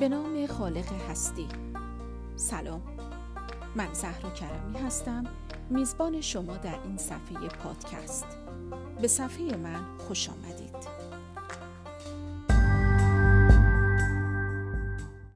به نام خالق هستی. سلام. من زهرا کرمی هستم. میزبان شما در این صفحه پادکست. به صفحه من خوش آمدید.